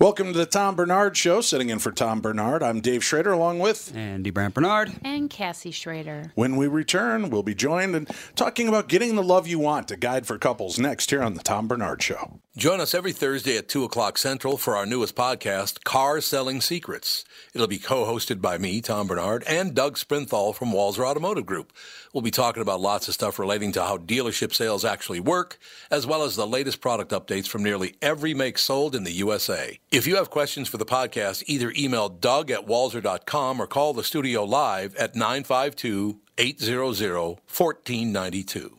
Welcome to the Tom Barnard Show. Sitting in for Tom Barnard, I'm Dave Schrader, along with Andy Brandt Barnard and Cassie Schrader. When we return, we'll be joined and talking about getting the love you want, a guide for couples, next here on the Tom Barnard Show. Join us every Thursday at 2 o'clock Central for our newest podcast, Car Selling Secrets. It'll be co hosted by me, Tom Barnard, and Doug Sprinthal from Walser Automotive Group. We'll be talking about lots of stuff relating to how dealership sales actually work, as well as the latest product updates from nearly every make sold in the USA. If you have questions for the podcast, either email doug at walser.com or call the studio live at 952 800 1492.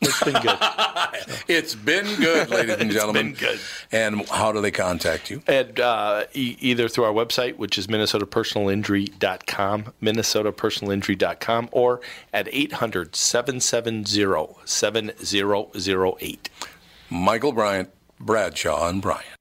It's been good. it's been good, ladies and gentlemen. It's been good. And how do they contact you? And uh, e- either through our website, which is minnesotapersonalinjury.com, minnesotapersonalinjury.com, or at 800-770-7008. Michael Bryant, Bradshaw, and Bryant.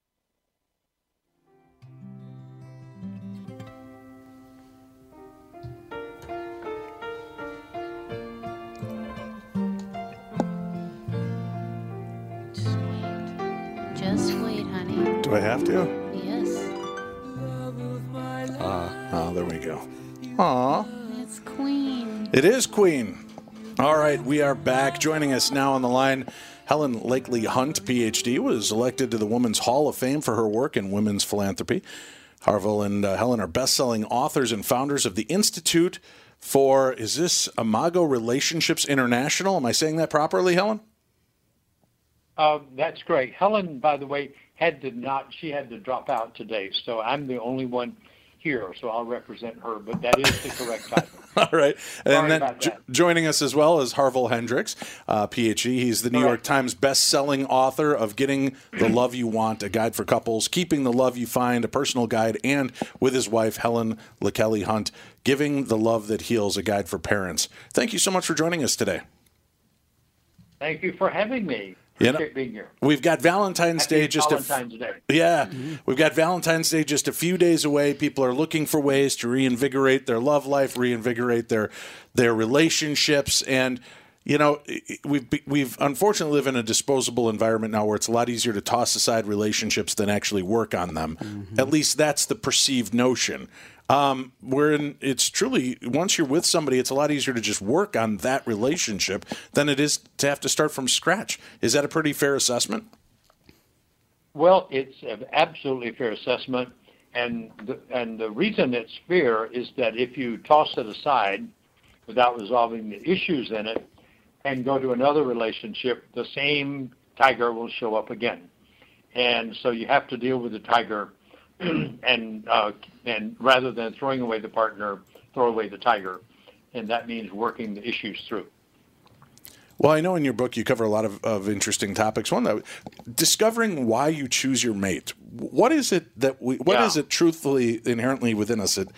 Just wait. Just wait, honey. Do I have to? Yes. Ah, Oh, there we go. Aw. It's Queen. It is Queen. All right, we are back. Joining us now on the line, Helen LaKelly Hunt, PhD, was elected to the Women's Hall of Fame for her work in women's philanthropy. Harville and uh, Helen are best-selling authors and founders of the Institute for is this Imago Relationships International? Am I saying that properly, Helen? Uh, that's great. Helen, by the way, had to not. She had to drop out today, so I'm the only one here. So I'll represent her. But that is the correct title. All right. And then that. joining us as well is Harville Hendrix, uh, PhD. He's the New York. Times best-selling author of Getting the Love You Want, a guide for couples, Keeping the Love You Find, a personal guide, and with his wife, Helen LaKelly Hunt, Giving the Love That Heals, a guide for parents. Thank you so much for joining us today. Thank you for having me. You know, being here. We've got Valentine's Day just a f- Valentine's Day. Yeah, mm-hmm. we've got Valentine's Day just a few days away. People are looking for ways to reinvigorate their love life, reinvigorate their their relationships, and you know we've we've unfortunately live in a disposable environment now where it's a lot easier to toss aside relationships than actually work on them. Mm-hmm. At least that's the perceived notion. Um, we're. It's truly once you're with somebody, it's a lot easier to just work on that relationship than it is to have to start from scratch. Is that a pretty fair assessment? Well, it's an absolutely fair assessment, and the, and the reason it's fair is that if you toss it aside without resolving the issues in it, and go to another relationship, the same tiger will show up again. And so you have to deal with the tiger, and uh, and rather than throwing away the partner, throw away the tiger, and that means working the issues through. Well, I know in your book you cover a lot of, of interesting topics. One that discovering why you choose your mate. What is it that we? What Yeah. is it truthfully inherently within us that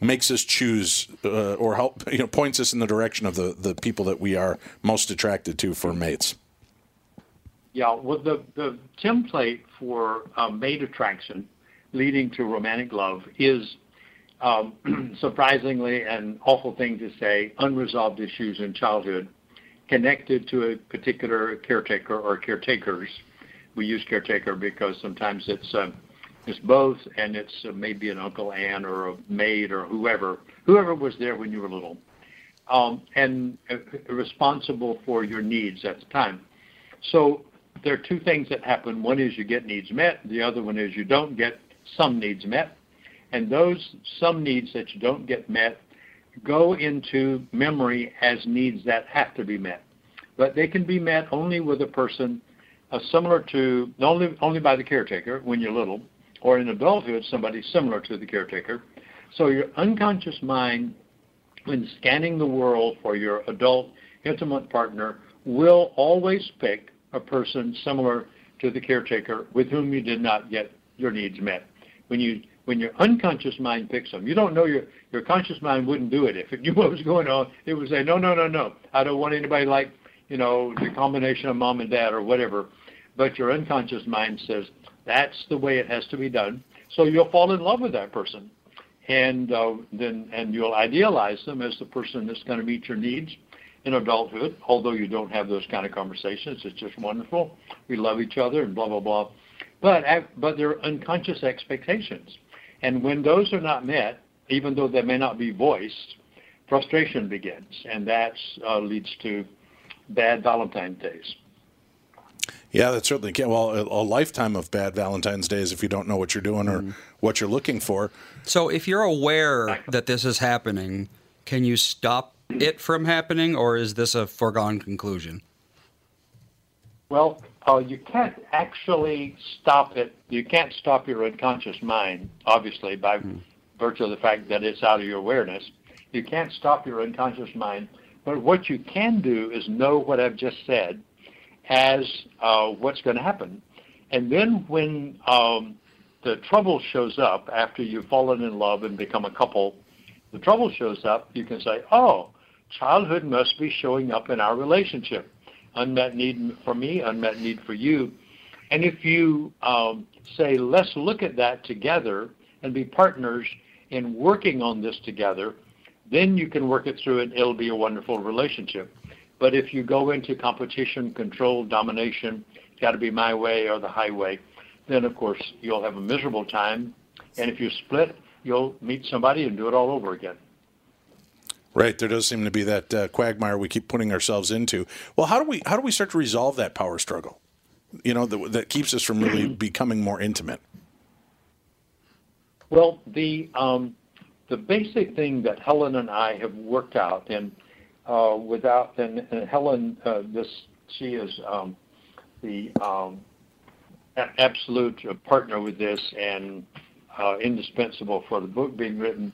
makes us choose uh, or help you know points us in the direction of the the people that we are most attracted to for mates? Yeah, well, the, the template for uh, mate attraction leading to romantic love is um, surprisingly an awful thing to say unresolved issues in childhood connected to a particular caretaker or caretakers. We use caretaker because sometimes it's uh, it's both, and it's uh, maybe an uncle, aunt, or a maid, or whoever whoever was there when you were little, um, and uh, responsible for your needs at the time. So there are two things that happen. One is you get needs met. The other one is you don't get some needs met. And those some needs that you don't get met go into memory as needs that have to be met. But they can be met only with a person uh, similar to, only, only by the caretaker when you're little, or in adulthood, somebody similar to the caretaker. So your unconscious mind, when scanning the world for your adult intimate partner, will always pick a person similar to the caretaker with whom you did not get your needs met. When you when your unconscious mind picks them, you don't know your your conscious mind wouldn't do it if it knew what was going on. It would say, no, no, no, no. I don't want anybody like you know the combination of mom and dad or whatever. But your unconscious mind says that's the way it has to be done. So you'll fall in love with that person, and uh, then and you'll idealize them as the person that's going to meet your needs in adulthood, although you don't have those kind of conversations. It's just wonderful. We love each other and blah, blah, blah. But, but they're unconscious expectations. And when those are not met, even though they may not be voiced, frustration begins. And that uh, leads to bad Valentine's days. Yeah, that certainly can. Well, a, a lifetime of bad Valentine's days if you don't know what you're doing or what you're looking for. So if you're aware that this is happening, can you stop it from happening, or is this a foregone conclusion? Well, uh, you can't actually stop it. You can't stop your unconscious mind, obviously, by virtue of the fact that it's out of your awareness. You can't stop your unconscious mind. But what you can do is know what I've just said as uh, what's going to happen. And then when um, the trouble shows up after you've fallen in love and become a couple, the trouble shows up, you can say, oh, childhood must be showing up in our relationship. Unmet need for me, unmet need for you. And if you um, say, let's look at that together and be partners in working on this together, then you can work it through and it'll be a wonderful relationship. But if you go into competition, control, domination, it's got to be my way or the highway, then of course you'll have a miserable time. And if you split, you'll meet somebody and do it all over again. Right, there does seem to be that uh, quagmire we keep putting ourselves into. Well, how do we how do we start to resolve that power struggle? You know, that, that keeps us from really becoming more intimate. Well, the um, the basic thing that Helen and I have worked out, and uh, without and, and Helen, uh, this she is um, the um, a- absolute partner with this and uh, indispensable for the book being written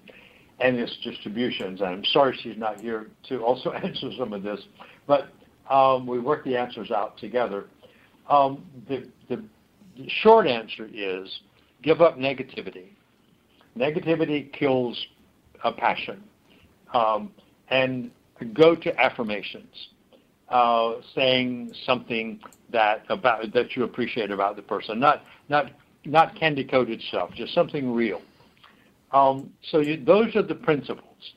and its distributions. And I'm sorry she's not here to also answer some of this, but um, we worked the answers out together. Um, the, the, the short answer is give up negativity. Negativity kills a passion. Um, and go to affirmations, uh, saying something that about that you appreciate about the person, not not not candy coated stuff, just something real. Um, so you, those are the principles,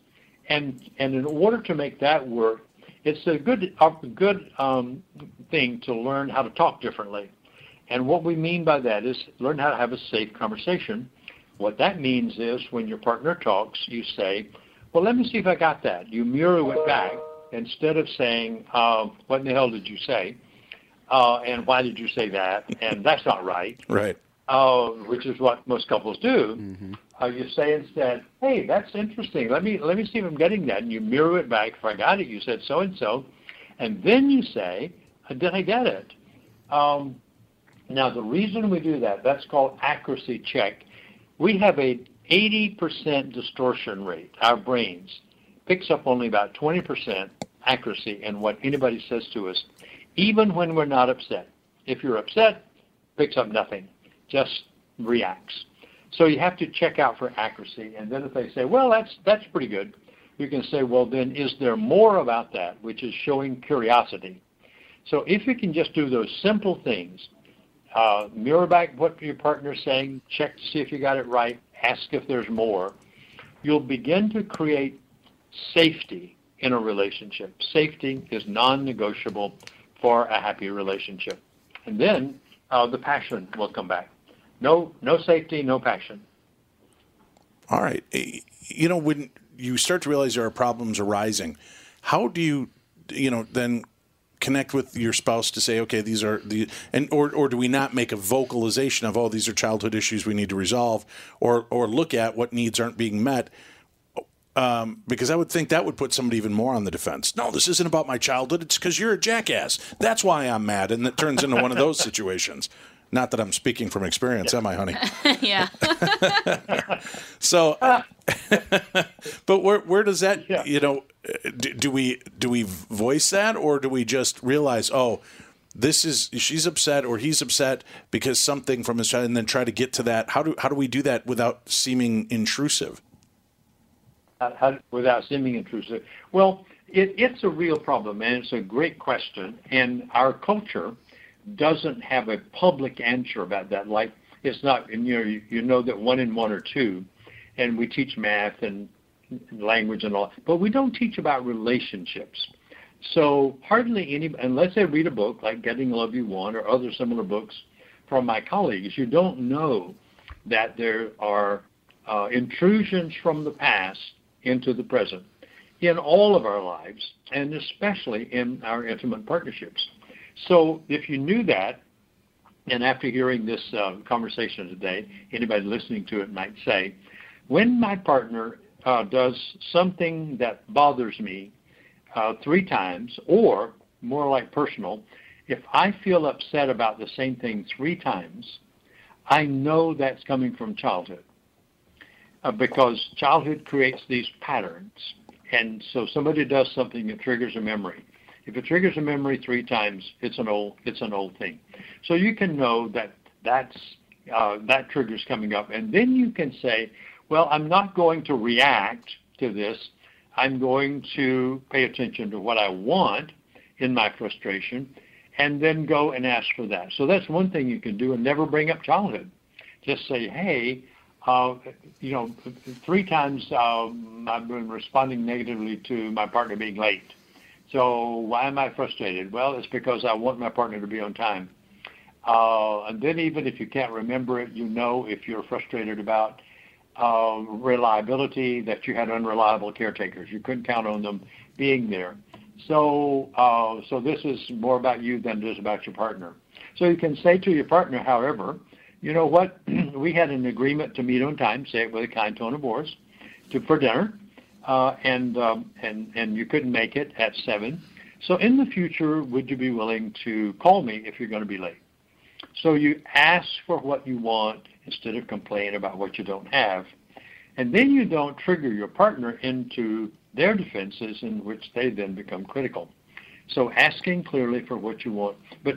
and and in order to make that work, it's a good a good um, thing to learn how to talk differently. And what we mean by that is learn how to have a safe conversation. What that means is when your partner talks, you say, "Well, let me see if I got that." You mirror it back instead of saying, uh, "What in the hell did you say?" Uh, and why did you say that? And that's not right Right. Uh, which is what most couples do, uh, you say instead, "Hey, that's interesting. Let me let me see if I'm getting that." And you mirror it back. If I got it, you said so and so, And then you say, did I get it? Um, now, the reason we do that, that's called accuracy check. We have a 80% distortion rate. Our brains picks up only about 20% accuracy in what anybody says to us, even when we're not upset. If you're upset, picks up nothing, just reacts. So you have to check out for accuracy. And then if they say, well, that's, that's pretty good, you can say, well, then is there more about that, which is showing curiosity. So if you can just do those simple things, uh, mirror back what your partner's saying, check to see if you got it right, ask if there's more, you'll begin to create safety in a relationship. Safety is non-negotiable for a happy relationship. And then uh, the passion will come back. No, no safety, no passion. All right. Eh, you know, when you start to realize there are problems arising, how do you, you know, then connect with your spouse to say, okay, these are the, and or or do we not make a vocalization of, oh, these are childhood issues we need to resolve, or or look at what needs aren't being met. Um, because I would think that would put somebody even more on the defense. No, this isn't about my childhood. It's because you're a jackass. That's why I'm mad, and it turns into one of those situations. Not that I'm speaking from experience, am I, honey? yeah. so, but where where does that yeah. you know do, do, we do we voice that or do we just realize oh this is she's upset or he's upset because something from his child and then try to get to that how do how do we do that without seeming intrusive? How, without seeming intrusive. Well, it, it's a real problem and it's a great question and our culture doesn't have a public answer about that. Like it's not, and you know, you, you know that one in one or two, and we teach math and language and all, but we don't teach about relationships. So hardly any, unless they read a book like Getting Love You Want or other similar books from my colleagues, you don't know that there are uh, intrusions from the past into the present in all of our lives, and especially in our intimate partnerships. So if you knew that, and after hearing this uh, conversation today, anybody listening to it might say, when my partner uh, does something that bothers me uh, three times, or more like personal, if I feel upset about the same thing three times, I know that's coming from childhood. Uh, because childhood creates these patterns. And so somebody does something that triggers a memory. If it triggers a memory three times, it's an old it's an old thing. So you can know that that's uh, that trigger's coming up, and then you can say, well, I'm not going to react to this. I'm going to pay attention to what I want in my frustration, and then go and ask for that. So that's one thing you can do, and never bring up childhood. Just say, hey. Uh, you know, three times um, I've been responding negatively to my partner being late so why am I frustrated? Well, it's because I want my partner to be on time. Uh, and then even if you can't remember it, you know if you're frustrated about uh, reliability that you had unreliable caretakers. You couldn't count on them being there. So, uh, so this is more about you than it is about your partner. So you can say to your partner, however, you know what, we had an agreement to meet on time, say it with a kind tone of voice, to, for dinner uh, and um, and and you couldn't make it at seven. So in the future, would you be willing to call me if you're going to be late? So you ask for what you want instead of complain about what you don't have, and then you don't trigger your partner into their defenses in which they then become critical. So asking clearly for what you want, but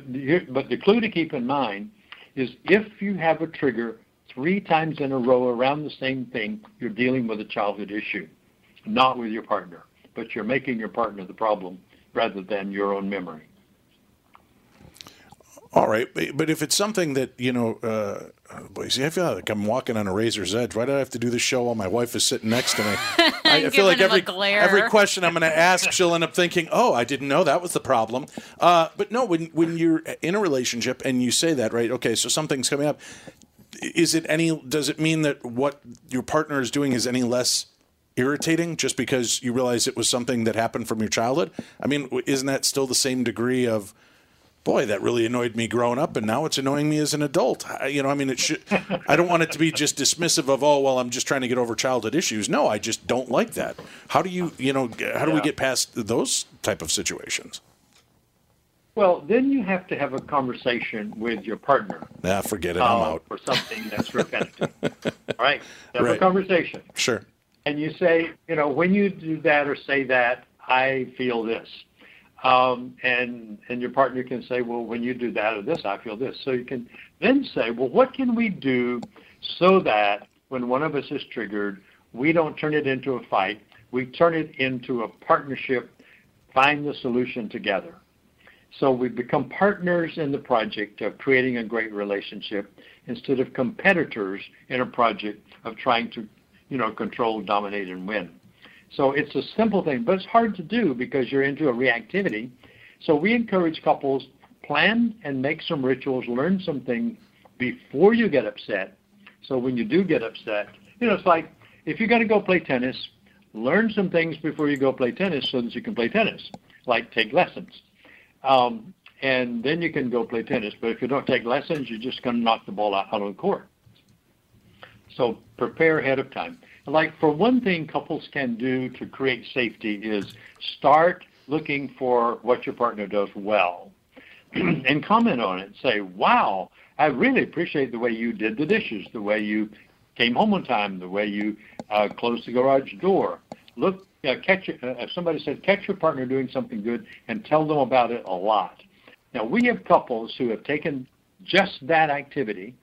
but the clue to keep in mind is if you have a trigger three times in a row around the same thing, you're dealing with a childhood issue not with your partner, but you're making your partner the problem rather than your own memory. All right, but if it's something that you know, uh, boy, see, I feel like I'm walking on a razor's edge. Why do I have to do this show while my wife is sitting next to me? I, I feel like every every question I'm going to ask, she'll end up thinking, "Oh, I didn't know that was the problem." Uh, but no, when when you're in a relationship and you say that, right? Okay, so something's coming up. Is it any? Does it mean that what your partner is doing is any less irritating just because you realize it was something that happened from your childhood? I mean, isn't that still the same degree of boy, that really annoyed me growing up, and now it's annoying me as an adult. I, you know, I mean, it should. I don't want it to be just dismissive of, oh, well, I'm just trying to get over childhood issues. No, I just don't like that. How do you, you know, how do yeah. we get past those type of situations? Well, then you have to have a conversation with your partner. Yeah, forget it. I'm uh, out. For something that's repetitive. All right? Have Right. a conversation. Sure. And you say, you know, when you do that or say that, I feel this. Um, and and your partner can say, well, when you do that or this, I feel this. So you can then say, well, what can we do so that when one of us is triggered, we don't turn it into a fight. We turn it into a partnership, find the solution together. So we become partners in the project of creating a great relationship instead of competitors in a project of trying to, you know, control, dominate, and win. So it's a simple thing, but it's hard to do because you're into a reactivity. So we encourage couples plan and make some rituals, learn some things before you get upset. So when you do get upset, you know, it's like if you're going to go play tennis, learn some things before you go play tennis so that you can play tennis, like take lessons. Um, and then you can go play tennis. But if you don't take lessons, you're just going to knock the ball out, out on the court. So prepare ahead of time. Like for one thing, couples can do to create safety is start looking for what your partner does well, and comment on it. Say, "Wow, I really appreciate the way you did the dishes, the way you came home on time, the way you uh, closed the garage door." Look, uh, catch. Uh, somebody said, "Catch your partner doing something good," and tell them about it a lot. Now we have couples who have taken just that activity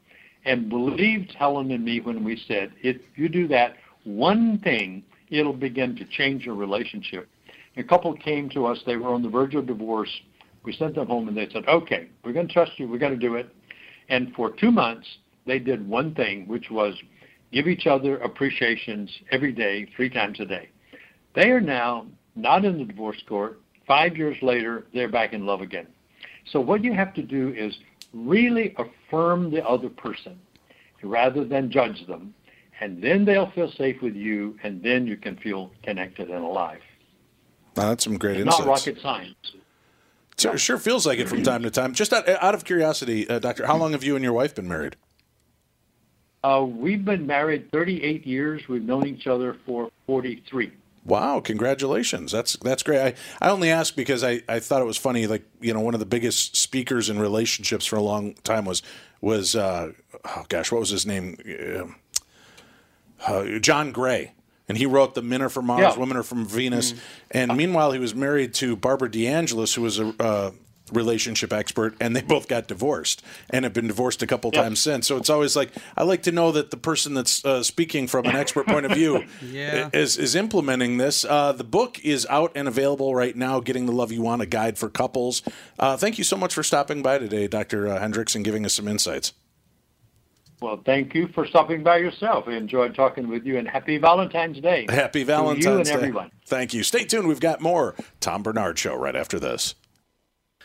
and believed Helen and me when we said, if you do that one thing, it'll begin to change your relationship. A couple came to us, they were on the verge of divorce. We sent them home and they said, okay, we're going to trust you, we're going to do it. And for two months, they did one thing, which was give each other appreciations every day, three times a day. They are now not in the divorce court. Five years later, they're back in love again. So what you have to do is really affirm the other person rather than judge them. And then they'll feel safe with you, and then you can feel connected and alive. Wow, that's some great It's insights. not rocket science. Sure, sure feels like it from time to time. Just out, out of curiosity, uh, Doctor, how long have you and your wife been married? Uh, we've been married 38 years. We've known each other for 43. Wow, congratulations. That's that's great. I, I only asked because I, I thought it was funny, like, you know, one of the biggest speakers in relationships for a long time was was uh, oh gosh, what was his name? Uh, John Gray. And he wrote The Men Are From Mars, Yeah. Women Are From Venus. And meanwhile, he was married to Barbara DeAngelis, who was a uh, relationship expert, and they both got divorced and have been divorced a couple times since. So it's always like, I like to know that the person that's uh, speaking from an expert point of view Yeah. is, is implementing this. Uh, the book is out and available right now, Getting the Love You Want, a guide for couples. Uh, thank you so much for stopping by today, Dr. uh, Hendrix, and giving us some insights. Well, thank you for stopping by yourself. I enjoyed talking with you, and happy Valentine's Day. Happy to Valentine's you and Day. everyone. Thank you. Stay tuned. We've got more Tom Barnard Show right after this.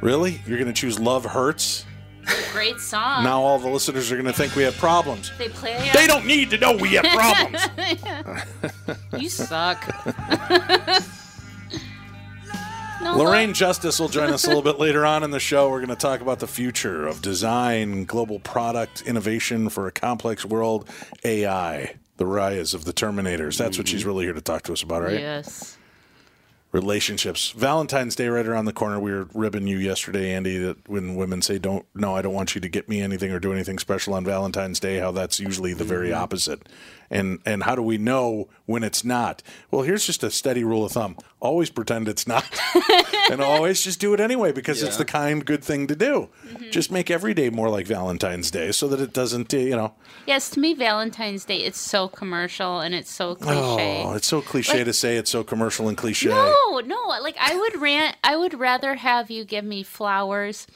Really? You're going to choose Love Hurts? Great song. Now all the listeners are going to think we have problems. They play. They don't need to know we have problems. You suck. no, Lorraine Justice will join us a little bit later on in the show. We're going to talk about the future of design, global product innovation for a complex world, AI, the rise of the Terminators. That's what she's mm. really here to talk to us about, right? Yes. Relationships. Valentine's Day right around the corner. We were ribbing you yesterday, Andy, that when women say, "Don't, no, I don't want you to get me anything or do anything special on Valentine's Day," how that's usually the very mm-hmm. opposite. And and how do we know when it's not? Well, here's just a steady rule of thumb: always pretend it's not, and always just do it anyway because it's the kind, good thing to do. Just make every day more like Valentine's Day, so that it doesn't, uh, you know. Yes, to me, Valentine's Day, it's so commercial and it's so cliche. Oh, it's so cliche Like- to say. It's so commercial and cliche. No, no. Like I would rant. I would rather have you give me flowers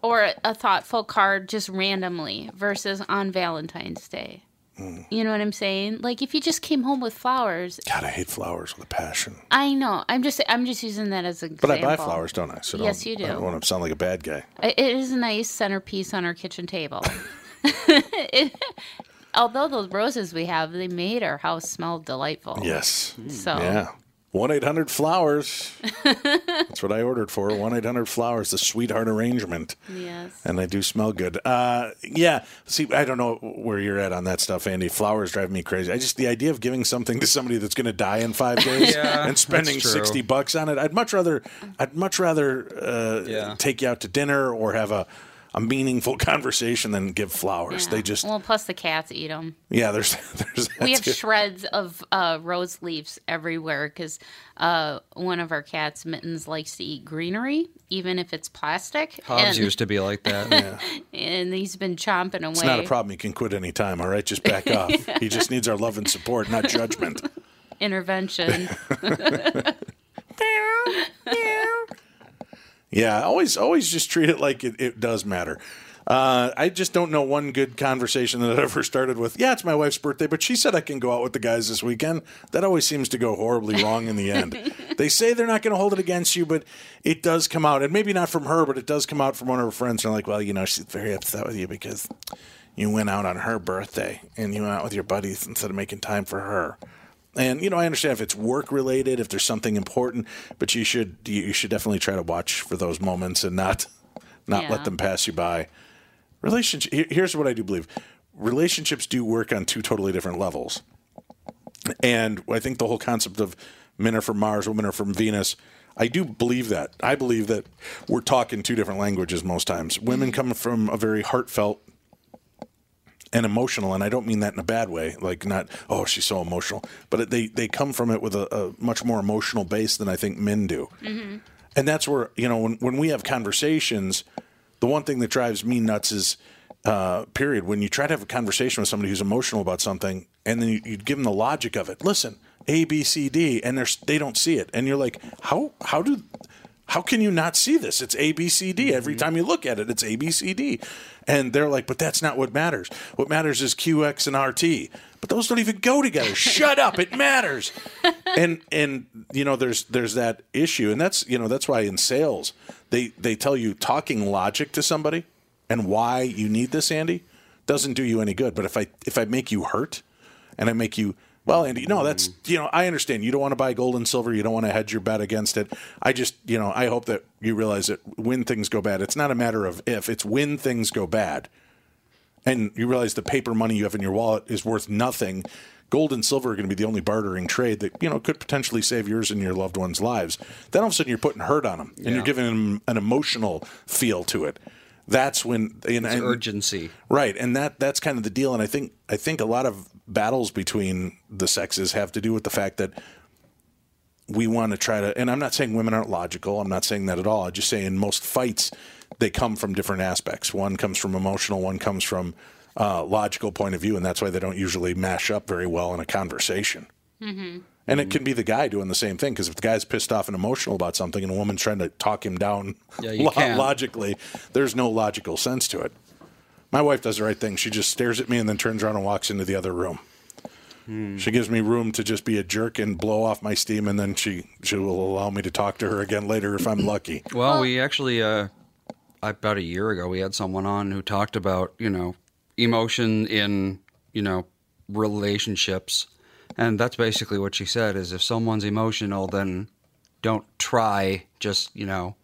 or a thoughtful card just randomly versus on Valentine's Day. Mm. You know what I'm saying? Like if you just came home with flowers, God, I hate flowers with a passion. I know. I'm just. I'm just using that as an But. I buy flowers, don't I? So Yes, you do. I don't want to sound like a bad guy. It it is a nice centerpiece on our kitchen table. It- although those roses we have, they made our house smell delightful. Yes. So Yeah. 1 800 Flowers. That's what I ordered for. 1 800 Flowers, the sweetheart arrangement. yes. And they do smell good. Uh, yeah. See, I don't know where you're at on that stuff, Andy. Flowers drive me crazy. I just, the idea of giving something to somebody that's going to die in five days Yeah, and spending 60 bucks on it, I'd much rather, I'd much rather uh, Yeah. take you out to dinner or have a, a meaningful conversation than give flowers. Yeah. They just, well, plus the cats eat them. yeah, there's, there's that We have too. shreds of uh, rose leaves everywhere because uh, one of our cats, Mittens, likes to eat greenery, even if it's plastic. Hobbs and, used to be like that. Yeah. and he's been chomping away. It's not a problem. He can quit any time. All right, just back off. He just needs our love and support, not judgment. Intervention. Yeah, always, always just treat it like it, it does matter. Uh, I just don't know one good conversation that I ever started with. Yeah, it's my wife's birthday, but she said I can go out with the guys this weekend. That always seems to go horribly wrong in the end. they say they're not going to hold it against you, but it does come out, and maybe not from her, but it does come out from one of her friends. They're like, "Well, you know, she's very upset with you because you went out on her birthday and you went out with your buddies instead of making time for her." And you know, I understand if it's work related, if there's something important, but you should you should definitely try to watch for those moments and not not Yeah. let them pass you by. Relationship. Here's what I do believe: relationships do work on two totally different levels, and I think the whole concept of men are from Mars, women are from Venus. I do believe that. I believe that we're talking two different languages most times. Women mm. come from a very heartfelt and emotional, and I don't mean that in a bad way, like not oh she's so emotional, but they they come from it with a, a much more emotional base than I think men do, and that's where you know when when we have conversations, the one thing that drives me nuts is. Uh, period. When you try to have a conversation with somebody who's emotional about something, and then you, you give them the logic of it. Listen, A, B, C, D, and they're, they don't see it, and you're like, how how do how can you not see this? It's A, B, C, D. Every time you look at it, it's A, B, C, D. And they're like, but that's not what matters. What matters is Q, X, and RT. But those don't even go together. Shut up. It matters. And and you know, there's there's that issue. And that's you know, that's why in sales they they tell you talking logic to somebody and why you need this, Andy, doesn't do you any good. But if I if I make you hurt and I make you well, Andy, no, that's you know, I understand you don't want to buy gold and silver, you don't want to hedge your bet against it. I just, you know, I hope that you realize that when things go bad, it's not a matter of if, it's when things go bad. And you realize the paper money you have in your wallet is worth nothing. Gold and silver are going to be the only bartering trade that you know could potentially save yours and your loved ones' lives. Then all of a sudden you're putting hurt on them, and you're giving them an emotional feel to it. That's when and- urgency. Right, and that that's kind of the deal. And I think I think a lot of battles between the sexes have to do with the fact that we want to try to. And I'm not saying women aren't logical. I'm not saying that at all. I just say in most fights they come from different aspects. One comes from emotional. One comes from uh, logical point of view, and that's why they don't usually mash up very well in a conversation. And Mm-hmm. it can be the guy doing the same thing because if the guy's pissed off and emotional about something and a woman's trying to talk him down Yeah, lo- logically, there's no logical sense to it. My wife does the right thing. She just stares at me and then turns around and walks into the other room. Hmm. She gives me room to just be a jerk and blow off my steam, and then she she will allow me to talk to her again later if I'm lucky. Well, we actually, uh, about a year ago, we had someone on who talked about, you know, emotion in, you know, relationships. And that's basically what she said is if someone's emotional, then don't try, just, you know,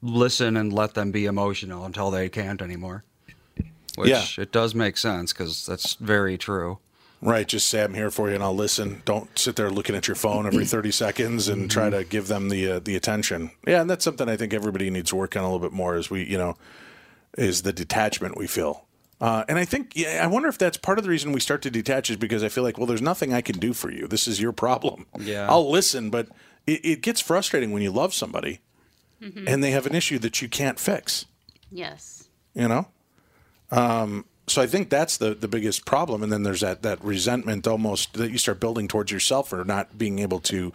listen and let them be emotional until they can't anymore. Which Yeah. it does make sense because that's very true. Right, just say I'm here for you and I'll listen. Don't sit there looking at your phone every 30 seconds and try to give them the uh, the attention. Yeah, and that's something I think everybody needs to work on a little bit more. Is we, you know, is the detachment we feel. Uh, and I think, yeah, I wonder if that's part of the reason we start to detach is because I feel like, well, there's nothing I can do for you. This is your problem. Yeah. I'll listen, but it, it gets frustrating when you love somebody and they have an issue that you can't fix. Yes. You know. Um, so I think that's the the biggest problem, and then there's that that resentment almost that you start building towards yourself for not being able to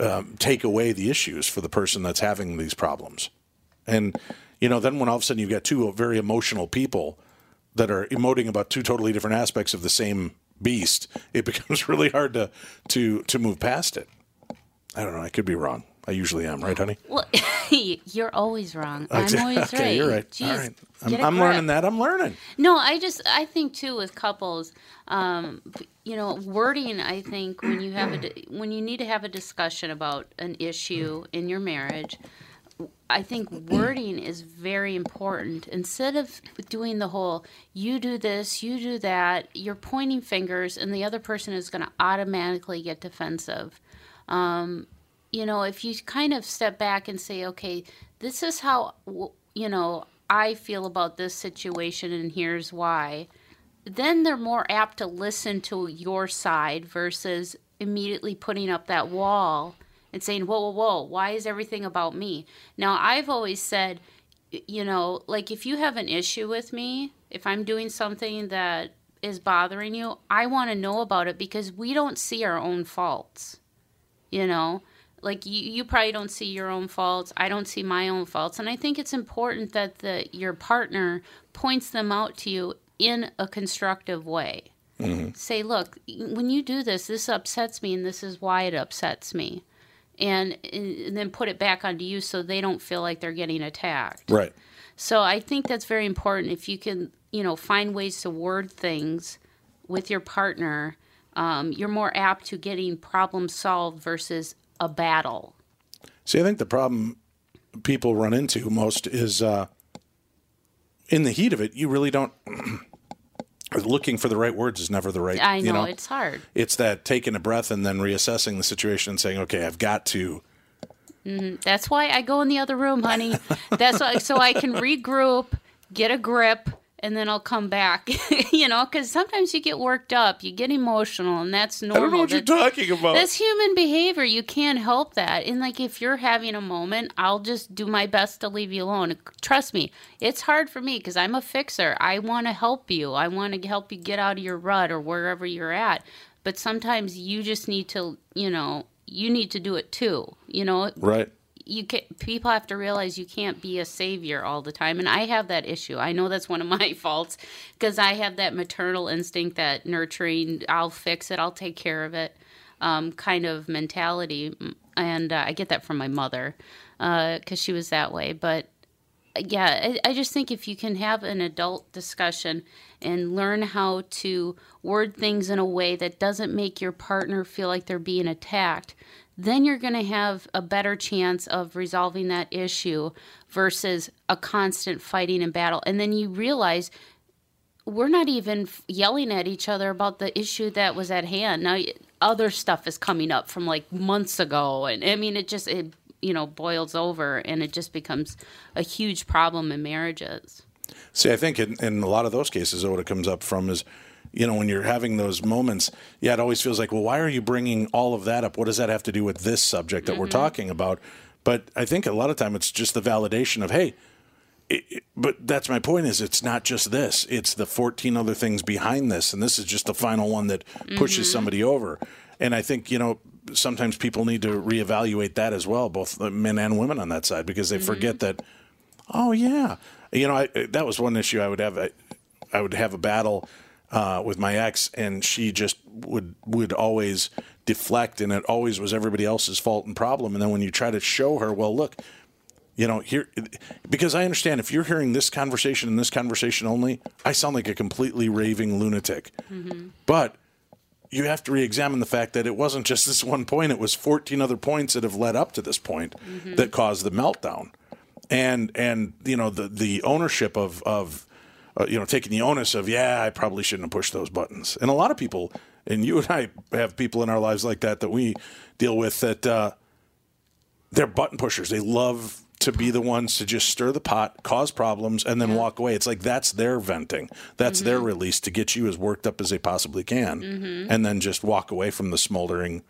um, take away the issues for the person that's having these problems, and you know then when all of a sudden you've got two very emotional people that are emoting about two totally different aspects of the same beast, it becomes really hard to to to move past it. I don't know. I could be wrong. I usually am, right, honey? Well, you're always wrong. I'm always okay, right. you're right. Jeez, All right. I'm, I'm learning that. I'm learning. No, I just I think too with couples, um, you know, wording. I think when you have a when you need to have a discussion about an issue in your marriage, I think wording is very important. Instead of doing the whole "you do this, you do that," you're pointing fingers, and the other person is going to automatically get defensive you know, if you kind of step back and say, okay, this is how, you know, I feel about this situation and here's why, then they're more apt to listen to your side versus immediately putting up that wall and saying, whoa, whoa, whoa, why is everything about me? Now, I've always said, you know, like if you have an issue with me, if I'm doing something that is bothering you, I want to know about it because we don't see our own faults you know like you, you probably don't see your own faults. I don't see my own faults. And i think it's important that the your partner points them out to you in a constructive way. Say look when you do this this upsets me and this is why it upsets me. And, and then put it back onto you so they don't feel like they're getting attacked. Right. so I think that's very important. If you can, you know, find ways to word things with your partner, um, you're more apt to getting problems solved versus a battle. See, I think the problem people run into most is uh, in the heat of it, you really don't. looking for the right words is never the right. I you know, it's hard. It's that taking a breath and then reassessing the situation and saying, okay, I've got to. That's why I go in the other room, honey. That's why, so I can regroup, get a grip, and then I'll come back. you know, because sometimes you get worked up, you get emotional, and that's normal. I don't know what you're talking about. That's human behavior. You can't help that. And like if you're having a moment, I'll just do my best to leave you alone. Trust me, it's hard for me because I'm a fixer. I want to help you. I want to help you get out of your rut or wherever you're at. But sometimes you just need to, you know, you need to do it too. You know, Right. You can people have to realize you can't be a savior all the time. And i have that issue. I know that's one of my faults because i have that maternal instinct that nurturing i'll fix it i'll take care of it um, kind of mentality. And uh, i get that from my mother because she was that way. But yeah, I, I just think if you can have an adult discussion and learn how to word things in a way that doesn't make your partner feel like they're being attacked, then you're going to have a better chance of resolving that issue versus a constant fighting and battle. And then you realize we're not even yelling at each other about the issue that was at hand. Now, other stuff is coming up from like months ago. And I mean, it just, it, you know, boils over and it just becomes a huge problem in marriages. See, I think in, in a lot of those cases, what it comes up from is, you know, when you're having those moments, yeah, it always feels like, well, why are you bringing all of that up? What does that have to do with this subject that we're mm-hmm. talking about? But I think a lot of time it's just the validation of, hey, it, it- but that's my point is it's not just this it's the 14 other things behind this and this is just the final one that pushes mm-hmm. somebody over and I think you know sometimes people need to reevaluate that as well, both men and women on that side, because they mm-hmm. forget that. Oh yeah, you know I, that was one issue I would have. I, I would have a battle uh, with my ex, and she just would would always deflect, and it always was everybody else's fault and problem. And then when you try to show her, well, look, you know, here because I understand if you're hearing this conversation and this conversation only, I sound like a completely raving lunatic. But you have to re-examine the fact that it wasn't just this one point; it was 14 other points that have led up to this point that caused the meltdown. And and you know the the ownership of of uh, you know taking the onus of yeah, I probably shouldn't have pushed those buttons. And a lot of people, and you and I have people in our lives like that that we deal with that. Uh, they're button pushers. They love to be the ones to just stir the pot, cause problems, and then walk away. It's like that's their venting. That's their release to get you as worked up as they possibly can, and then just walk away from the smoldering.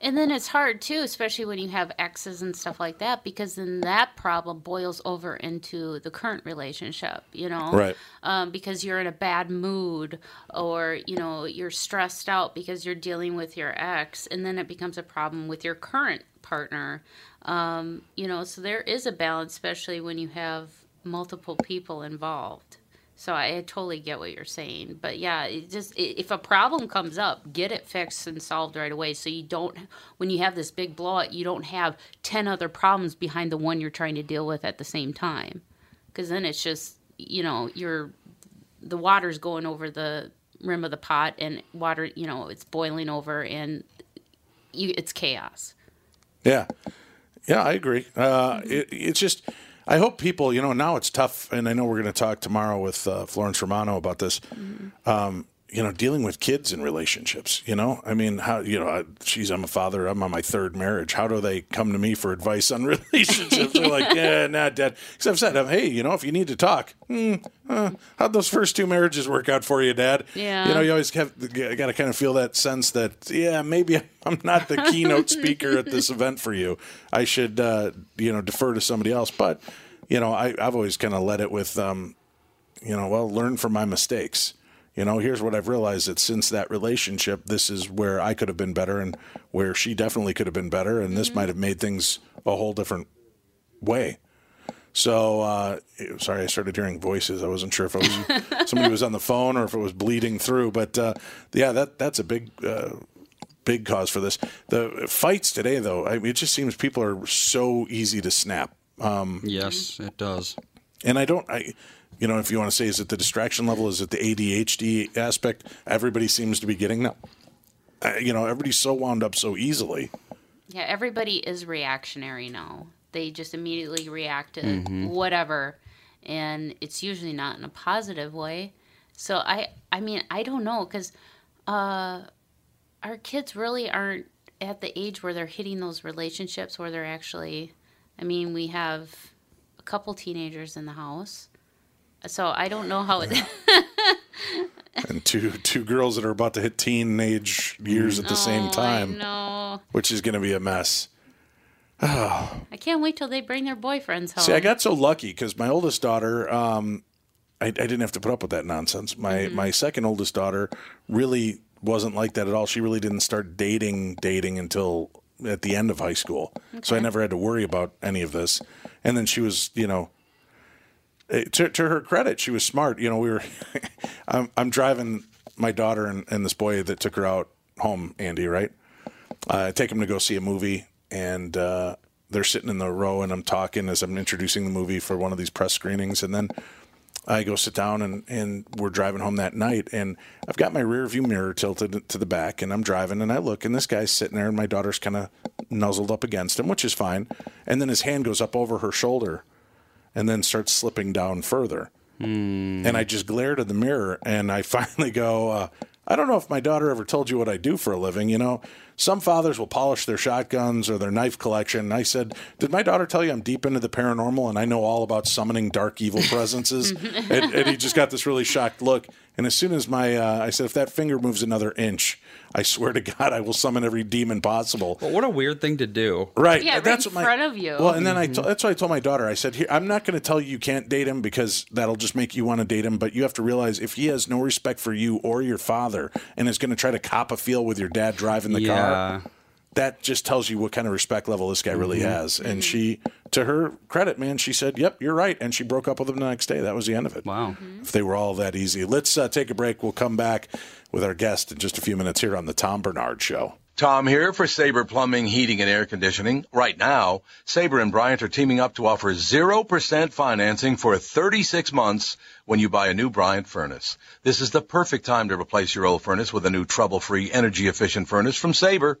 And then it's hard too, especially when you have exes and stuff like that, because then that problem boils over into the current relationship, you know? Right. Um, because you're in a bad mood or, you know, you're stressed out because you're dealing with your ex, and then it becomes a problem with your current partner. Um, you know, so there is a balance, especially when you have multiple people involved. So I, I totally get what you're saying, but yeah, it just i if a problem comes up, get it fixed and solved right away. So you don't, when you have this big blowout, you don't have ten other problems behind the one you're trying to deal with at the same time, because then it's just you know you're the water's going over the rim of the pot and water you know it's boiling over and you, it's chaos. Yeah, yeah, I agree. Uh, it, it's just, I hope people, you know, now it's tough, and I know we're going to talk tomorrow with uh, Florence Romano about this. Um, you know, dealing with kids in relationships. You know, I mean, how you know, I, geez, I'm a father. I'm on my third marriage. How do they come to me for advice on relationships? They're like, yeah, nah, dad. Because I've said, hey, you know, if you need to talk, uh, how'd those first two marriages work out for you, Dad? Yeah. You know, you always have I got to kind of feel that sense that, yeah, maybe I'm not the keynote speaker at this event for you. I should, uh, you know, defer to somebody else. But, you know, I, I've always kind of led it with, um, you know, well, learn from my mistakes. You know, here's what I've realized that since that relationship, this is where I could have been better and where she definitely could have been better. And this might have made things a whole different way. So, uh, sorry, I started hearing voices. I wasn't sure if it was somebody was on the phone or if it was bleeding through. But uh, yeah, that that's a big, uh, big cause for this. The fights today, though, I mean, it just seems people are so easy to snap. Um, Yes, it does. and I don't, I, you know, if you want to say, is it the distraction level? Is it the ADHD aspect? Everybody seems to be getting now. Uh, you know, everybody's so wound up so easily. Yeah, everybody is reactionary now. They just immediately react to whatever, and it's usually not in a positive way. So I, I mean, I don't know because uh, our kids really aren't at the age where they're hitting those relationships where they're actually. I mean, we have a couple teenagers in the house, so I don't know how it. And two two girls that are about to hit teenage years at the same time, No, which is going to be a mess. I can't wait till they bring their boyfriends home. See, I got so lucky because my oldest daughter, um, I, I didn't have to put up with that nonsense. My my second oldest daughter really wasn't like that at all. She really didn't start dating dating until at the end of high school, so I never had to worry about any of this. And then she was, you know, to, to her credit, she was smart. You know, we were, I'm, I'm driving my daughter and, and this boy that took her out home, Andy, right? I take him to go see a movie, and uh, they're sitting in the row, and I'm talking as I'm introducing the movie for one of these press screenings, and then I go sit down, and, and we're driving home that night, and I've got my rear view mirror tilted to the back, and I'm driving, and I look, and this guy's sitting there, and my daughter's kind of nuzzled up against him, which is fine, and then his hand goes up over her shoulder, and then starts slipping down further. And I just glared at the mirror and I finally go, uh, I don't know if my daughter ever told you what I do for a living. You know, some fathers will polish their shotguns or their knife collection. And I said, Did my daughter tell you I'm deep into the paranormal and I know all about summoning dark evil presences? and, and he just got this really shocked look. And as soon as my, uh, I said, If that finger moves another inch, I swear to God, I will summon every demon possible. But what a weird thing to do. Right. Yeah, right that's in what my, front of you. Well, and then I to, that's what I told my daughter. I said, Here, I'm not going to tell you you can't date him because that'll just make you want to date him. But you have to realize if he has no respect for you or your father and is going to try to cop a feel with your dad driving the Yeah. car, that just tells you what kind of respect level this guy really mm-hmm. has. And mm-hmm. she, to her credit, man, she said, "Yep, you're right," and she broke up with him the next day. That was the end of it. Wow. Mm-hmm. If they were all that easy, let's uh, take a break. We'll come back with our guest in just a few minutes here on the Tom Barnard Show. Tom here for Sabre Plumbing, Heating, and Air Conditioning. Right now, Sabre and Bryant are teaming up to offer 0% financing for 36 months when you buy a new Bryant furnace. This is the perfect time to replace your old furnace with a new trouble-free, energy-efficient furnace from Sabre.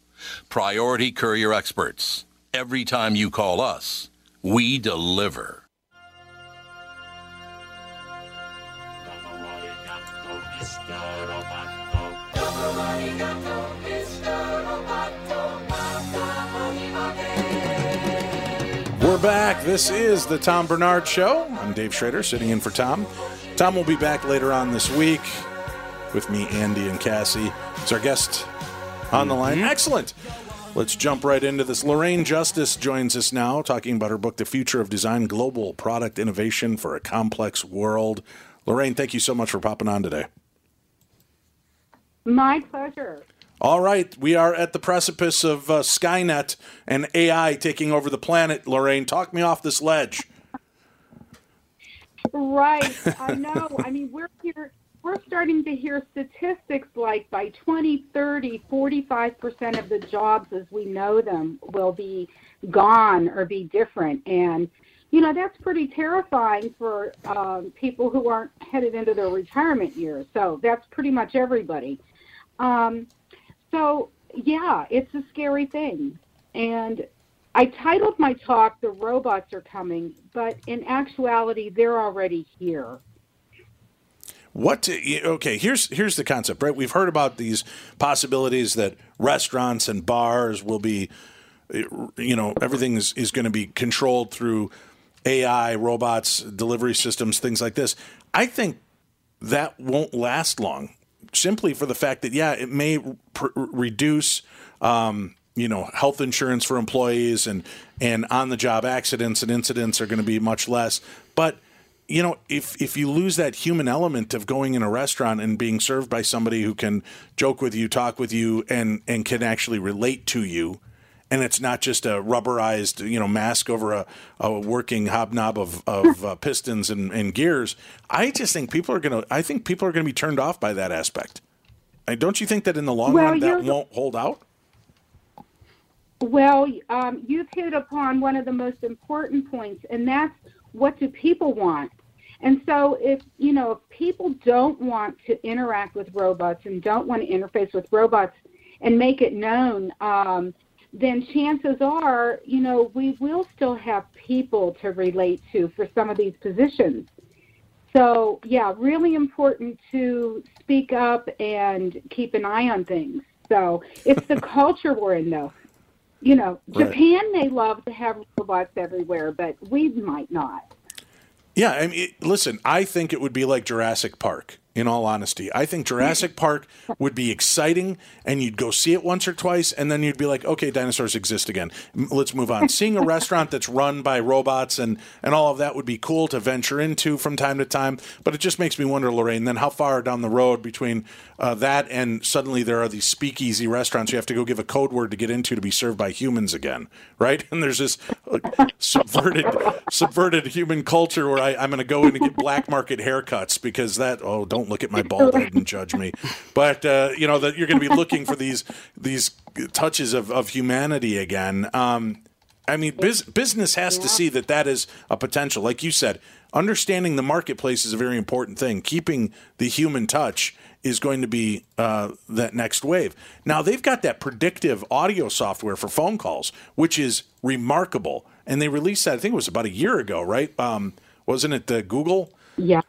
Priority Courier Experts. Every time you call us, we deliver. We're back. This is the Tom Barnard Show. I'm Dave Schrader, sitting in for Tom. Tom will be back later on this week with me, Andy, and Cassie. It's our guest on the line. Excellent. Let's jump right into this. Lorraine Justice joins us now, talking about her book, The Future of Design Global Product Innovation for a Complex World. Lorraine, thank you so much for popping on today. My pleasure. All right, we are at the precipice of uh, Skynet and AI taking over the planet. Lorraine, talk me off this ledge. Right. I know. I mean, we're here. We're starting to hear statistics like by 2030, 45% of the jobs as we know them will be gone or be different. And, you know, that's pretty terrifying for um, people who aren't headed into their retirement years. So that's pretty much everybody. Um, so, yeah, it's a scary thing. And I titled my talk, The Robots Are Coming, but in actuality, they're already here. What? To, okay, here's here's the concept, right? We've heard about these possibilities that restaurants and bars will be, you know, everything is, is going to be controlled through AI, robots, delivery systems, things like this. I think that won't last long, simply for the fact that yeah, it may pr- reduce. Um, you know, health insurance for employees and and on the job accidents and incidents are going to be much less, but you know, if if you lose that human element of going in a restaurant and being served by somebody who can joke with you, talk with you, and and can actually relate to you, and it's not just a rubberized you know mask over a, a working hobnob of of uh, pistons and, and gears, I just think people are gonna. I think people are gonna be turned off by that aspect. I, don't you think that in the long Well, run that won't hold out? Well, um, you've hit upon one of the most important points, and that's what do people want? And so, if you know, if people don't want to interact with robots and don't want to interface with robots and make it known, um, then chances are, you know, we will still have people to relate to for some of these positions. So, yeah, really important to speak up and keep an eye on things. So, it's the culture we're in, though. You know, Right. Japan may love to have robots everywhere, but we might not. Yeah, I mean, listen, I think it would be like Jurassic Park. In all honesty, I think Jurassic Park would be exciting, and you'd go see it once or twice, and then you'd be like, "Okay, dinosaurs exist again. Let's move on." Seeing a restaurant that's run by robots and and all of that would be cool to venture into from time to time. But it just makes me wonder, Lorraine, then how far down the road between uh, that and suddenly there are these speakeasy restaurants you have to go give a code word to get into to be served by humans again, right? And there's this uh, subverted subverted human culture where I, I'm going to go in and get black market haircuts because that oh don't look at my bald head and judge me, but uh, you know that you're going to be looking for these these touches of, of humanity again. Um, I mean, bus- business has to see that that is a potential. Like you said, understanding the marketplace is a very important thing. Keeping the human touch is going to be uh, that next wave. Now, they've got that predictive audio software for phone calls, which is remarkable. And they released that, I think it was about a year ago, right? Um, wasn't it the Google? Yeah.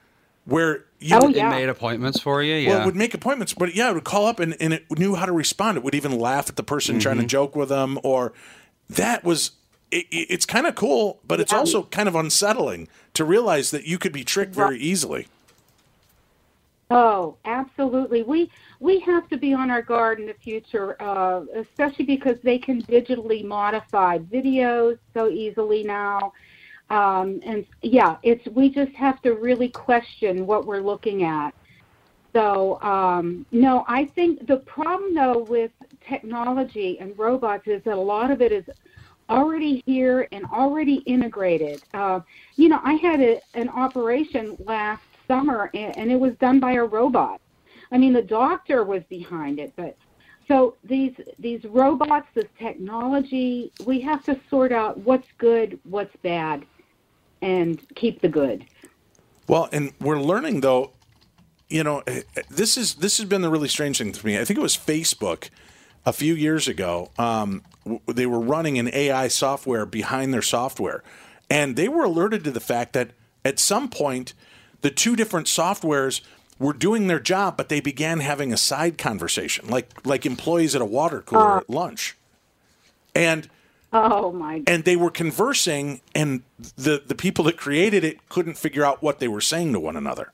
Where you Oh, It yeah. made appointments for you. well, it would make appointments, but yeah, it would call up and, and it knew how to respond. It would even laugh at the person trying to joke with them, or that was. It, it- it's kind of cool, but it's also kind of unsettling to realize that you could be tricked very easily. Oh, absolutely. We we have to be on our guard in the future, uh, especially because they can digitally modify videos so easily now. Um, and yeah, it's we just have to really question what we're looking at. So um, no, I think the problem though with technology and robots is that a lot of it is already here and already integrated. Uh, you know, I had a, an operation last summer, and, and it was done by a robot. I mean, the doctor was behind it, but so these these robots, this technology, we have to sort out what's good, what's bad, and keep the good. Well, and we're learning though, you know, eh, eh, this is this has been the really strange thing to me. I think it was Facebook a few years ago. Um, w- they were running an AI software behind their software, and they were alerted to the fact that at some point, the two different softwares were doing their job, but they began having a side conversation, like like employees at a water cooler at lunch, and Oh my! God. And they were conversing and the the people that created it couldn't figure out what they were saying to one another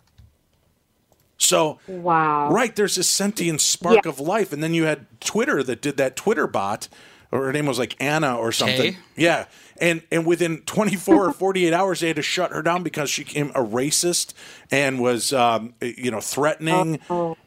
so Wow! right there's this sentient spark Yeah. of life and then you had twitter that did that twitter bot or her name was like anna or something Kay? yeah and and within 24 or 48 hours they had to shut her down because she became a racist and was um, you know threatening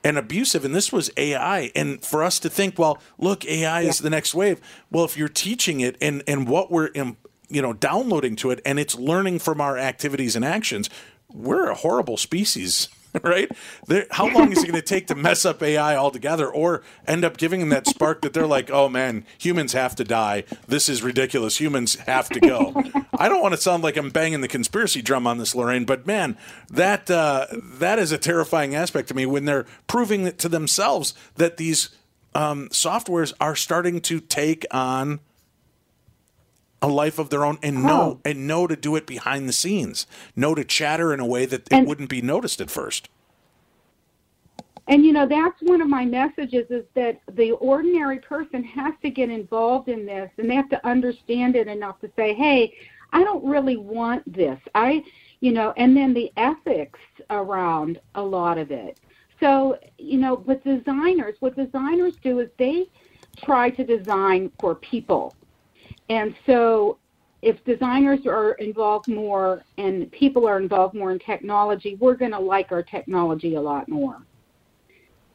and abusive. And this was ai and for us to think well look ai is the next wave. Well if you're teaching it and and what we're im- you know downloading to it and it's learning from our activities and actions we're a horrible species right? There, how long is it going to take to mess up ai altogether or end up giving them that spark that they're like oh man humans have to die. This is ridiculous. Humans have to go. I don't want to sound like i'm banging the conspiracy drum on this lorraine but man that uh, that is a terrifying aspect to me when they're proving to themselves that these um, softwares are starting to take on a life of their own and know and know to do it behind the scenes know to chatter in a way that it And- wouldn't be noticed at first And you know, that's one of my messages is that the ordinary person has to get involved in this and they have to understand it enough to say, hey, I don't really want this. I, you know, and then the ethics around a lot of it. So, you know, with designers, what designers do is they try to design for people. And so if designers are involved more and people are involved more in technology, we're going to like our technology a lot more.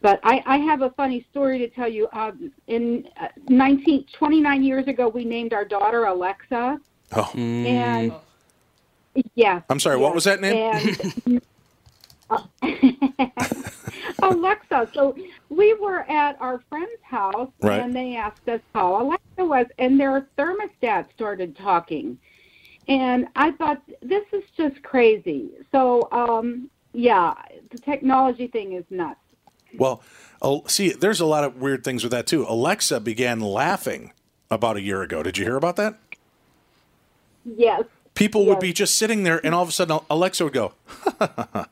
But I, I have a funny story to tell you. Um, in uh, 19, 29 years ago, we named our daughter Alexa. oh And yes. i'm sorry what was that name And, Alexa. So we were at our friend's house, Right. and they asked us how Alexa was, and their thermostat started talking. And I thought, this is just crazy. So, um, yeah, the technology thing is nuts. Well, oh, see, there's a lot of weird things with that too. Alexa began laughing about a year ago. Did you hear about that? Yes. People would be just sitting there, and all of a sudden, Alexa would go,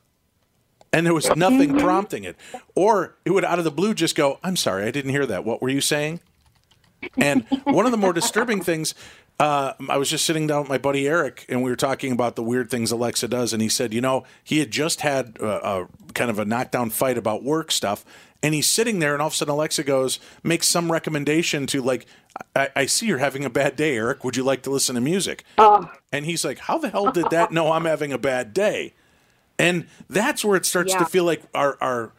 and there was nothing prompting it. Or it would, out of the blue, just go, I'm sorry, I didn't hear that. What were you saying? And one of the more disturbing things, uh, I was just sitting down with my buddy Eric, and we were talking about the weird things Alexa does, and he said, you know, he had just had a, a kind of a knockdown fight about work stuff, and he's sitting there, and all of a sudden Alexa goes, makes some recommendation to like, I, I see you're having a bad day, Eric. Would you like to listen to music? Oh, And he's like, how the hell did that know I'm having a bad day? And that's where it starts Yeah. to feel like our our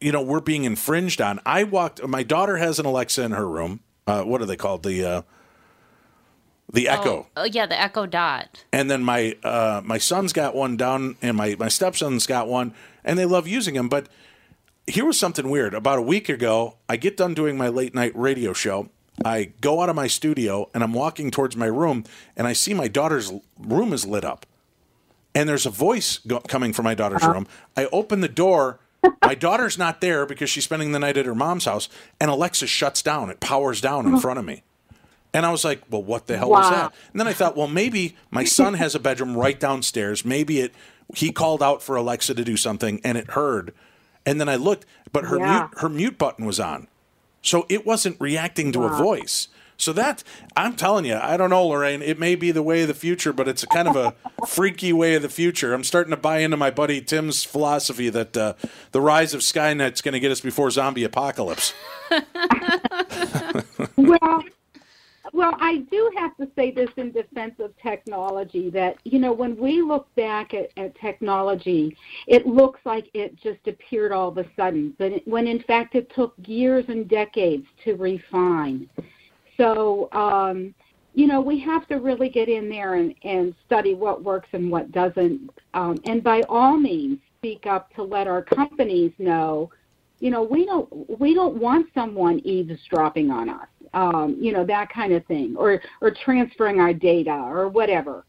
you know we're being infringed on. I walked. My daughter has an Alexa in her room. Uh, what are they called? The uh, the Echo. Oh, oh, yeah, the Echo Dot. And then my uh, my son's got one down, and my my stepson's got one, and they love using them. But here was something weird. About a week ago, I get done doing my late night radio show. I go out of my studio, and I'm walking towards my room, and I see my daughter's room is lit up, and there's a voice go- coming from my daughter's uh-huh. room. I open the door. My daughter's not there because she's spending the night at her mom's house, and Alexa shuts down. It powers down in uh-huh. front of me. And I was like, well, what the hell was that? And then I thought, well, maybe my son has a bedroom right downstairs. Maybe it he called out for Alexa to do something and it heard. And then I looked, but her Yeah. mute her mute button was on. So it wasn't reacting to a voice. So that I'm telling you, I don't know, Lorraine. It may be the way of the future, but it's a kind of a freaky way of the future. I'm starting to buy into my buddy Tim's philosophy that uh, the rise of Skynet's going to get us before zombie apocalypse. well, well, I do have to say this in defense of technology that, you know, when we look back at, at technology, it looks like it just appeared all of a sudden, but it, when in fact it took years and decades to refine. So, um, you know, we have to really get in there and, and study what works and what doesn't. Um, and by all means, speak up to let our companies know you know we don't we don't want someone eavesdropping on us um, you know that kind of thing or or transferring our data or whatever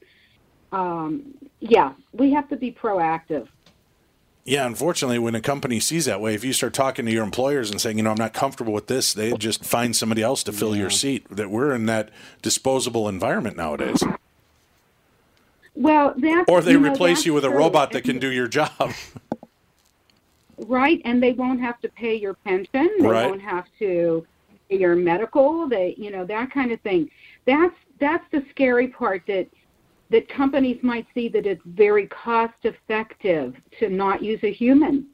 um, yeah we have to be proactive Yeah, unfortunately, when a company sees that way, if you start talking to your employers and saying, you know, I'm not comfortable with this, they just find somebody else to fill your seat. That we're in that disposable environment nowadays. well that's Or they you know, replace that's you with a true. robot that can do your job. right and they won't have to pay your pension they Right. won't have to pay your medical they you know that kind of thing that's that's the scary part that that companies might see that it's very cost effective to not use a human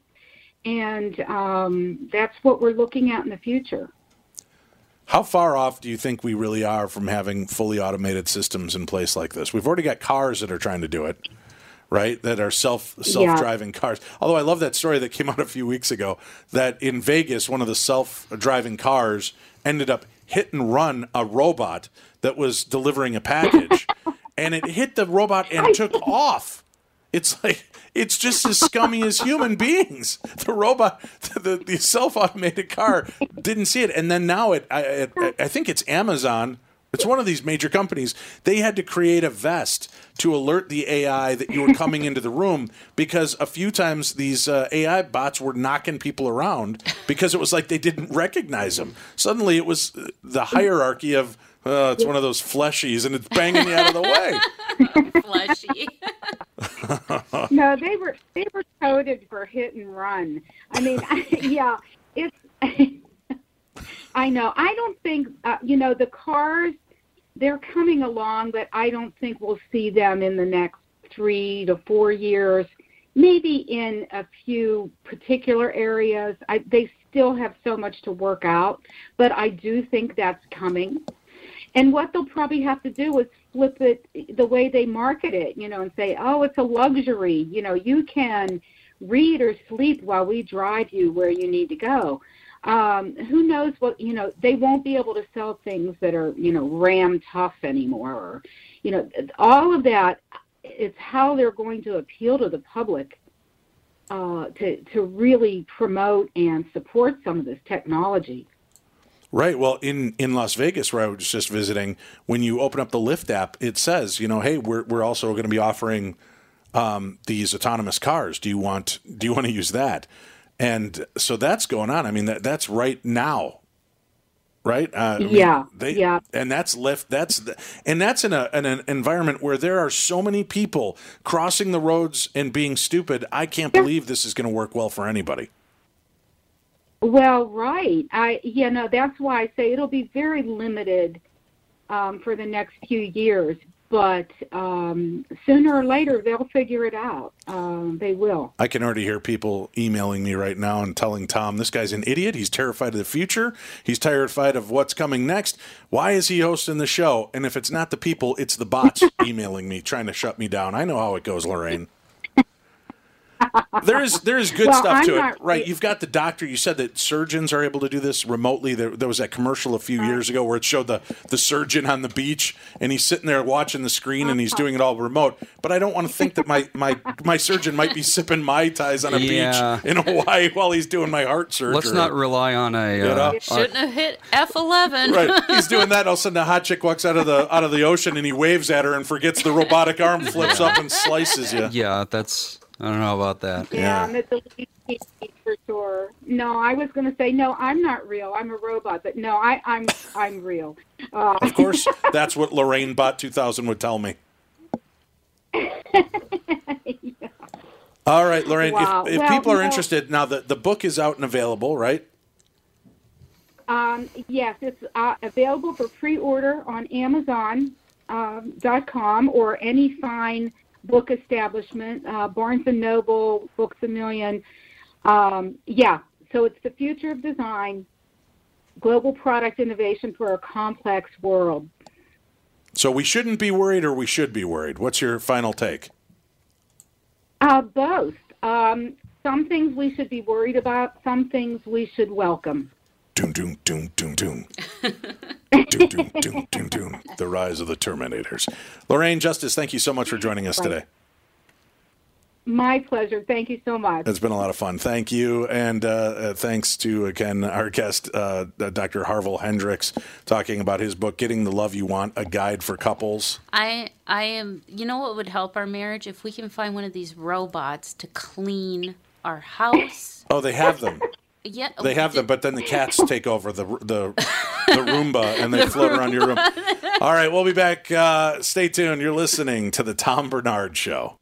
and um, that's what we're looking at in the future How far off do you think we really are from having fully automated systems in place like this? We've already got cars that are trying to do it, right? That are self self driving cars. Although I love that story that came out a few weeks ago that in Vegas, one of the self driving cars ended up hit and run a robot that was delivering a package, and it hit the robot and took off. It's like it's just as scummy as human beings. The robot, the, the self-automated car, didn't see it, and then now it. I, it, I think it's Amazon. It's one of these major companies. They had to create a vest to alert the AI that you were coming into the room because a few times these uh, AI bots were knocking people around because it was like they didn't recognize them. Suddenly, it was the hierarchy of. Uh, it's one of those fleshies, and it's banging you out of the way. Fleshy. no, they were they were coded for hit and run. I mean, yeah, it's. I know. I don't think uh, you know the cars. They're coming along, but I don't think we'll see them in the next three to four years. Maybe in a few particular areas. I, they still have so much to work out, but I do think that's coming. And what they'll probably have to do is flip it the way they market it, you know, and say, oh, it's a luxury. You know, you can read or sleep while we drive you where you need to go. Um, who knows what, you know, they won't be able to sell things that are, you know, ram tough anymore. Or, you know, all of that is how they're going to appeal to the public uh, to, to really promote and support some of this technology. Right. Well, in, in Las Vegas, where I was just visiting, when you open up the Lyft app, it says, you know, hey, we're we're also going to be offering um, these autonomous cars. Do you want Do you want to use that? And so that's going on. I mean, that that's right now, right? Uh, I mean, Yeah, They, yeah. And that's Lyft. That's the, and that's in a in an environment where there are so many people crossing the roads and being stupid. I can't believe this is going to work well for anybody. Well, right. I you know that's why I say it'll be very limited um, for the next few years. But um, sooner or later, they'll figure it out. Um, they will. I can already hear people emailing me right now and telling Tom, this guy's an idiot. He's terrified of the future. He's terrified of what's coming next. Why is he hosting the show? And if it's not the people, it's the bots emailing me, trying to shut me down. I know how it goes, Lorraine. There is there is good Well, stuff I'm to it, not- right? You've got the doctor. You said that surgeons are able to do this remotely. There, there was that commercial a few years ago where it showed the the surgeon on the beach, and he's sitting there watching the screen, and he's doing it all remote. But I don't want to think that my my my surgeon might be sipping mai tais on a Yeah. beach in Hawaii while he's doing my heart surgery. Let's not rely on a. know? Uh, Shouldn't have hit F11. Right, he's doing that. All of a sudden, a hot chick walks out of the out of the ocean, and he waves at her and forgets the robotic arm flips up and slices you. yeah, that's. I don't know about that. Yeah, and it's a for sure. No, I was going to say no. I'm not real. I'm a robot, but no, I, I'm I'm real. Uh, Of course, that's what Lorraine Bot 2000 would tell me. All right, Lorraine. Wow. If, if Well, people are no. interested, now the, the book is out and available, right? Um, yes, it's uh, available for pre-order on Amazon um, dot com or any fine book establishment, uh, Barnes and Noble, Books a Million. Um, yeah, so it's the future of design, global product innovation for a complex world. So we shouldn't be worried, or we should be worried. What's your final take? Uh, both. Um, some things we should be worried about. Some things we should welcome. Doom, doom, doom, doom, doom. doom, doom, doom, doom, doom. The rise of the Terminators. Lorraine Justice, thank you so much for joining us today. My pleasure. Thank you so much. It's been a lot of fun. Thank you. And uh, uh, thanks to, again, our guest, uh, uh, Dr. Harville Hendrix, talking about his book, Getting the Love You Want A Guide for Couples. I I am. You know what would help our marriage if we can find one of these robots to clean our house. Oh, they have them. Yeah, They have them, but then the cats take over the the, the Roomba and they float around your room. All right, we'll be back. Uh, stay tuned. You're listening to the Tom Barnard Show.